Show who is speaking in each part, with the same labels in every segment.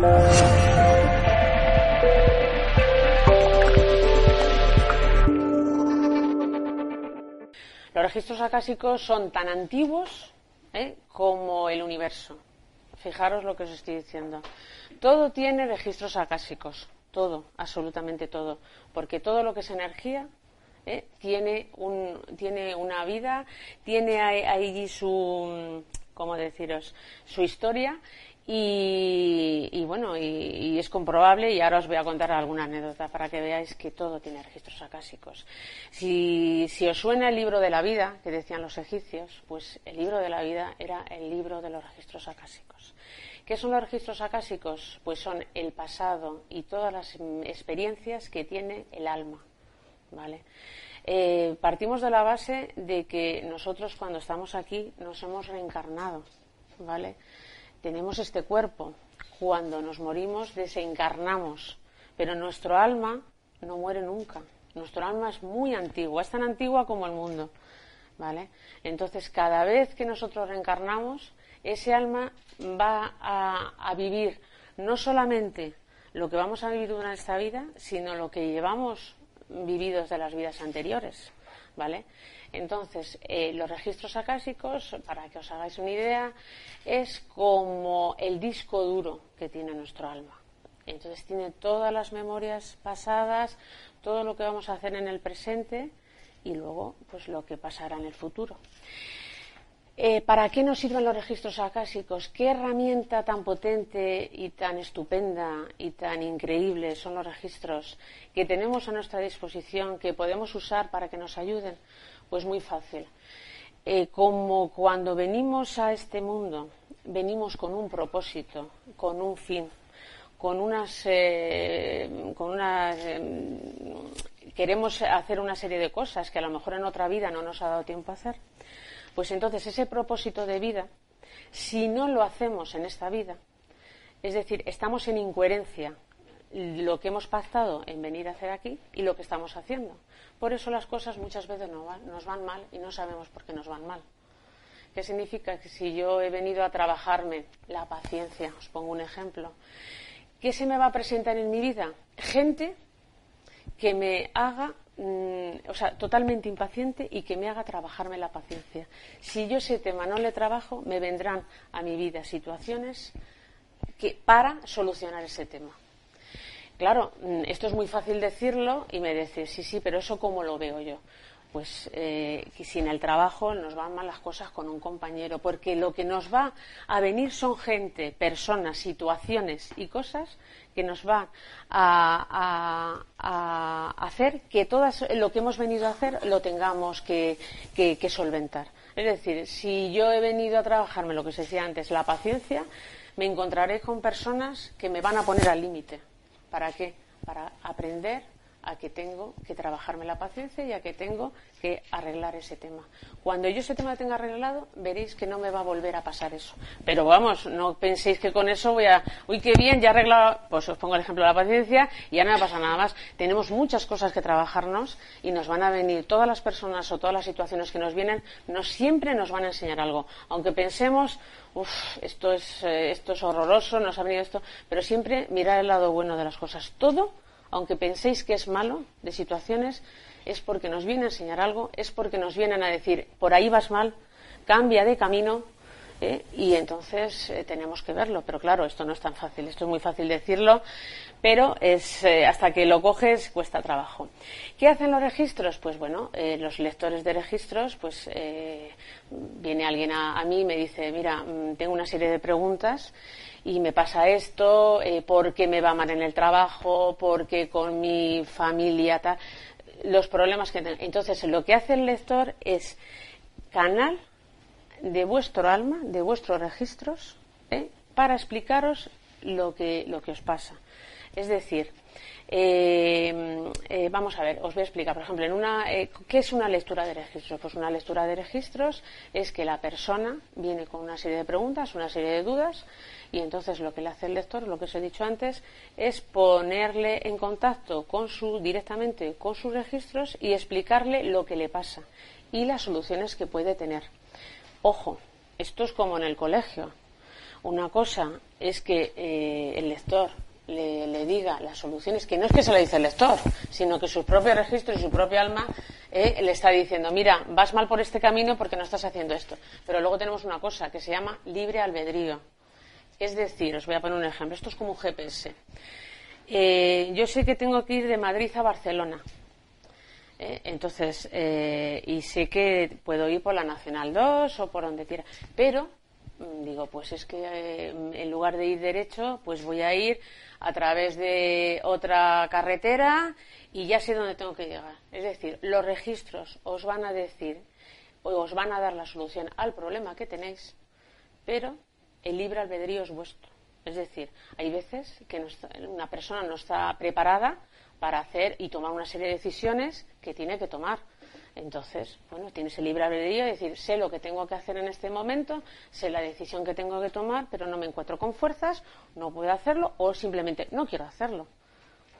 Speaker 1: Los registros acásicos son tan antiguos ¿eh? como el universo. Fijaros lo que os estoy diciendo. Todo tiene registros acásicos, todo, absolutamente todo, porque todo lo que es energía ¿eh? tiene, un, tiene una vida, tiene ahí su, ¿cómo deciros?, su historia y, bueno, y, es comprobable, y ahora os voy a contar alguna anécdota para que veáis que todo tiene registros acásicos. Si, si, os suena el libro de la vida, que decían los egipcios, pues el libro de la vida era el libro de los registros acásicos. ¿Qué son los registros acásicos? Pues son el pasado y todas las experiencias que tiene el alma. ¿Vale? Eh, partimos de la base de que nosotros cuando estamos aquí nos hemos reencarnado, ¿vale? Tenemos este cuerpo. Cuando nos morimos desencarnamos, pero nuestro alma no muere nunca. Nuestro alma es muy antigua, es tan antigua como el mundo. ¿Vale? Entonces, cada vez que nosotros reencarnamos, ese alma va a, a vivir no solamente lo que vamos a vivir durante esta vida, sino lo que llevamos vividos de las vidas anteriores. ¿Vale? Entonces, eh, los registros acásicos, para que os hagáis una idea, es como el disco duro que tiene nuestro alma. Entonces tiene todas las memorias pasadas, todo lo que vamos a hacer en el presente y luego pues lo que pasará en el futuro. Eh, ¿Para qué nos sirven los registros acásicos? ¿Qué herramienta tan potente y tan estupenda y tan increíble son los registros que tenemos a nuestra disposición, que podemos usar para que nos ayuden? Pues muy fácil. Eh, como cuando venimos a este mundo, venimos con un propósito, con un fin, con unas, eh, con unas eh, queremos hacer una serie de cosas que a lo mejor en otra vida no nos ha dado tiempo a hacer, pues entonces ese propósito de vida, si no lo hacemos en esta vida, es decir, estamos en incoherencia lo que hemos pactado en venir a hacer aquí y lo que estamos haciendo. Por eso las cosas muchas veces no van, nos van mal y no sabemos por qué nos van mal. ¿Qué significa? Que si yo he venido a trabajarme la paciencia, os pongo un ejemplo, ¿qué se me va a presentar en mi vida? Gente que me haga, mm, o sea, totalmente impaciente y que me haga trabajarme la paciencia. Si yo ese tema no le trabajo, me vendrán a mi vida situaciones que, para solucionar ese tema. Claro, mm, esto es muy fácil decirlo y me dice, sí, sí, pero eso cómo lo veo yo. Pues eh, si en el trabajo nos van mal las cosas con un compañero, porque lo que nos va a venir son gente, personas, situaciones y cosas que nos van a, hacer que todo lo que hemos venido a hacer lo tengamos que, que solventar. Es decir, si yo he venido a trabajarme lo que se decía antes, la paciencia, me encontraré con personas que me van a poner al límite ¿Para qué? Para aprender a que tengo que trabajarme la paciencia y a que tengo que arreglar ese tema. Cuando yo ese tema lo tenga arreglado, veréis que no me va a volver a pasar eso. Pero vamos, no penséis que con eso voy a, uy, qué bien, ya he arreglado, pues os pongo el ejemplo de la paciencia y ya no me pasa nada más. Tenemos muchas cosas que trabajarnos y nos van a venir todas las personas o todas las situaciones que nos vienen, no siempre nos van a enseñar algo. Aunque pensemos, uff, esto es, eh, esto es horroroso, nos ha venido esto, pero siempre mirar el lado bueno de las cosas. Todo aunque penséis que es malo, de situaciones, es porque nos viene a enseñar algo, es porque nos vienen a decir, por ahí vas mal, cambia de camino, ¿eh? y entonces eh, tenemos que verlo. Pero claro, esto no es tan fácil, esto es muy fácil decirlo, pero es, eh, hasta que lo coges cuesta trabajo. ¿Qué hacen los registros? Pues bueno, los lectores de registros, pues viene alguien a, a mí y me dice, mira, mm, tengo una serie de preguntas y me pasa esto, eh, porque me va mal en el trabajo, porque con mi familia tal, los problemas que tengo. Entonces, lo que hace el lector es canal de vuestro alma, de vuestros registros, ¿eh? para explicaros lo que, lo que os pasa. Es decir, eh, eh, vamos a ver, os voy a explicar. Por ejemplo, en una, eh, ¿qué es una lectura de registros? Pues una lectura de registros es que la persona viene con una serie de preguntas, una serie de dudas, y entonces lo que le hace el lector, lo que os he dicho antes, es ponerle en contacto con su, directamente con sus registros y explicarle lo que le pasa y las soluciones que puede tener. Ojo, esto es como en el colegio. Una cosa es que eh, el lector le, diga las soluciones, que no es que se lo dice el lector, sino que su propio registro y su propia alma eh, le está diciendo, mira, vas mal por este camino porque no estás haciendo esto. Pero luego tenemos una cosa que se llama libre albedrío. Es decir, os voy a poner un ejemplo, esto es como un GPS. Eh, yo sé que tengo que ir de Madrid a Barcelona. Eh, entonces, y sé que puedo ir por la Nacional 2 o por donde quiera. Pero digo, pues es que en lugar de ir derecho, pues voy a ir a través de otra carretera y ya sé dónde tengo que llegar. Es decir, los registros os van a decir o os van a dar la solución al problema que tenéis, pero el libre albedrío es vuestro. Es decir, hay veces que una persona no está preparada para hacer y tomar una serie de decisiones que tiene que tomar. Entonces, bueno, tienes el libre albedrío de decir, sé lo que tengo que hacer en este momento, sé la decisión que tengo que tomar, pero no me encuentro con fuerzas, no puedo hacerlo o simplemente no quiero hacerlo.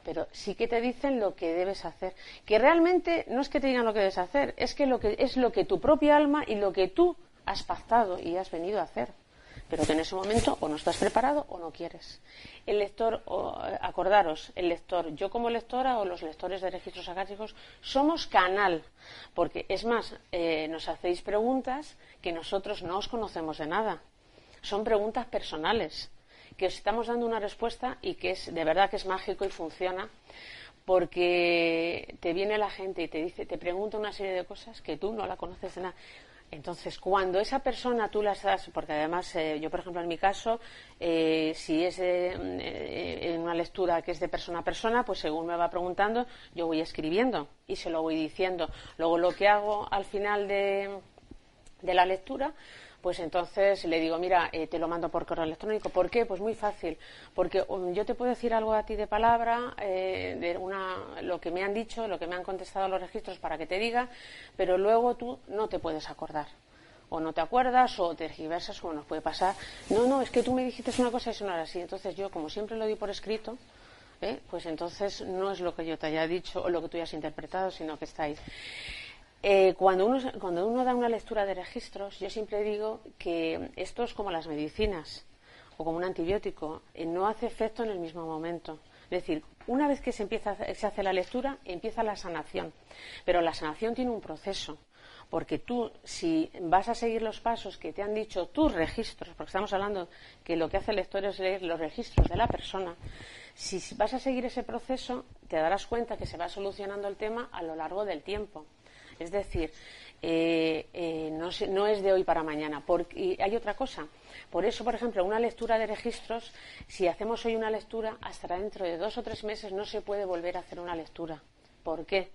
Speaker 1: Pero sí que te dicen lo que debes hacer. Que realmente no es que te digan lo que debes hacer, es que, lo que es lo que tu propia alma y lo que tú has pactado y has venido a hacer pero que en ese momento o no estás preparado o no quieres. El lector, acordaros, el lector, yo como lectora o los lectores de registros akáshicos somos canal, porque es más, eh, nos hacéis preguntas que nosotros no os conocemos de nada. Son preguntas personales, que os estamos dando una respuesta y que es de verdad que es mágico y funciona porque te viene la gente y te dice, te pregunta una serie de cosas que tú no la conoces de nada. Entonces, cuando esa persona tú la das, porque además eh, yo, por ejemplo, en mi caso, eh, si es eh, en una lectura que es de persona a persona, pues según me va preguntando, yo voy escribiendo y se lo voy diciendo. Luego, lo que hago al final de, de la lectura, pues entonces le digo, mira, eh, te lo mando por correo electrónico. ¿Por qué? Pues muy fácil. Porque um, yo te puedo decir algo a ti de palabra, eh, de una, lo que me han dicho, lo que me han contestado los registros para que te diga, pero luego tú no te puedes acordar. O no te acuerdas, o te tergiversas, o nos puede pasar. No, no, es que tú me dijiste una cosa y eso no era así. Entonces yo, como siempre lo di por escrito, ¿eh? pues entonces no es lo que yo te haya dicho o lo que tú hayas interpretado, sino que está ahí. Eh, cuando, uno, cuando uno da una lectura de registros, yo siempre digo que esto es como las medicinas o como un antibiótico, eh, no hace efecto en el mismo momento. Es decir, una vez que se, empieza, se hace la lectura, empieza la sanación. Pero la sanación tiene un proceso. Porque tú, si vas a seguir los pasos que te han dicho tus registros, porque estamos hablando que lo que hace el lector es leer los registros de la persona, si vas a seguir ese proceso, te darás cuenta que se va solucionando el tema a lo largo del tiempo. Es decir, eh, eh, no, es de hoy para mañana. y hay otra cosa. Por eso, por ejemplo, una lectura de registros, si hacemos hoy una lectura, hasta dentro de dos o tres meses no se puede volver a hacer una lectura. ¿Por qué?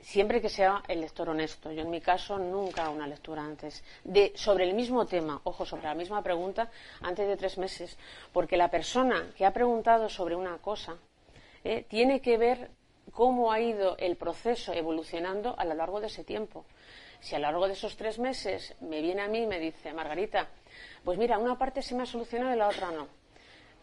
Speaker 1: Siempre que sea el lector honesto. Yo, en mi caso, nunca una lectura antes. De, sobre el mismo tema, ojo, sobre la misma pregunta, antes de tres meses. Porque la persona que ha preguntado sobre una cosa eh, tiene que ver cómo ha ido el proceso evolucionando a lo largo de ese tiempo. Si a lo largo de esos tres meses me viene a mí y me dice, Margarita, pues mira, una parte se me ha solucionado y la otra no.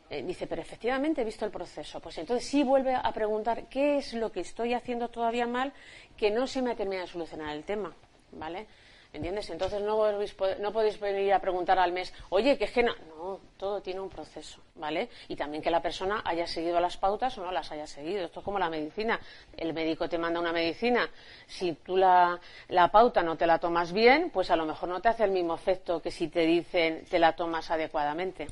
Speaker 1: Eh, dice, pero efectivamente he visto el proceso. Pues entonces sí vuelve a preguntar qué es lo que estoy haciendo todavía mal que no se me ha terminado de solucionar el tema. ¿Vale? ¿Entiendes? Entonces no podéis, no podéis venir a preguntar al mes, oye, ¿qué es que no? No, todo tiene un proceso, ¿vale? Y también que la persona haya seguido las pautas o no las haya seguido. Esto es como la medicina. El médico te manda una medicina. Si tú la, la pauta no te la tomas bien, pues a lo mejor no te hace el mismo efecto que si te dicen te la tomas adecuadamente.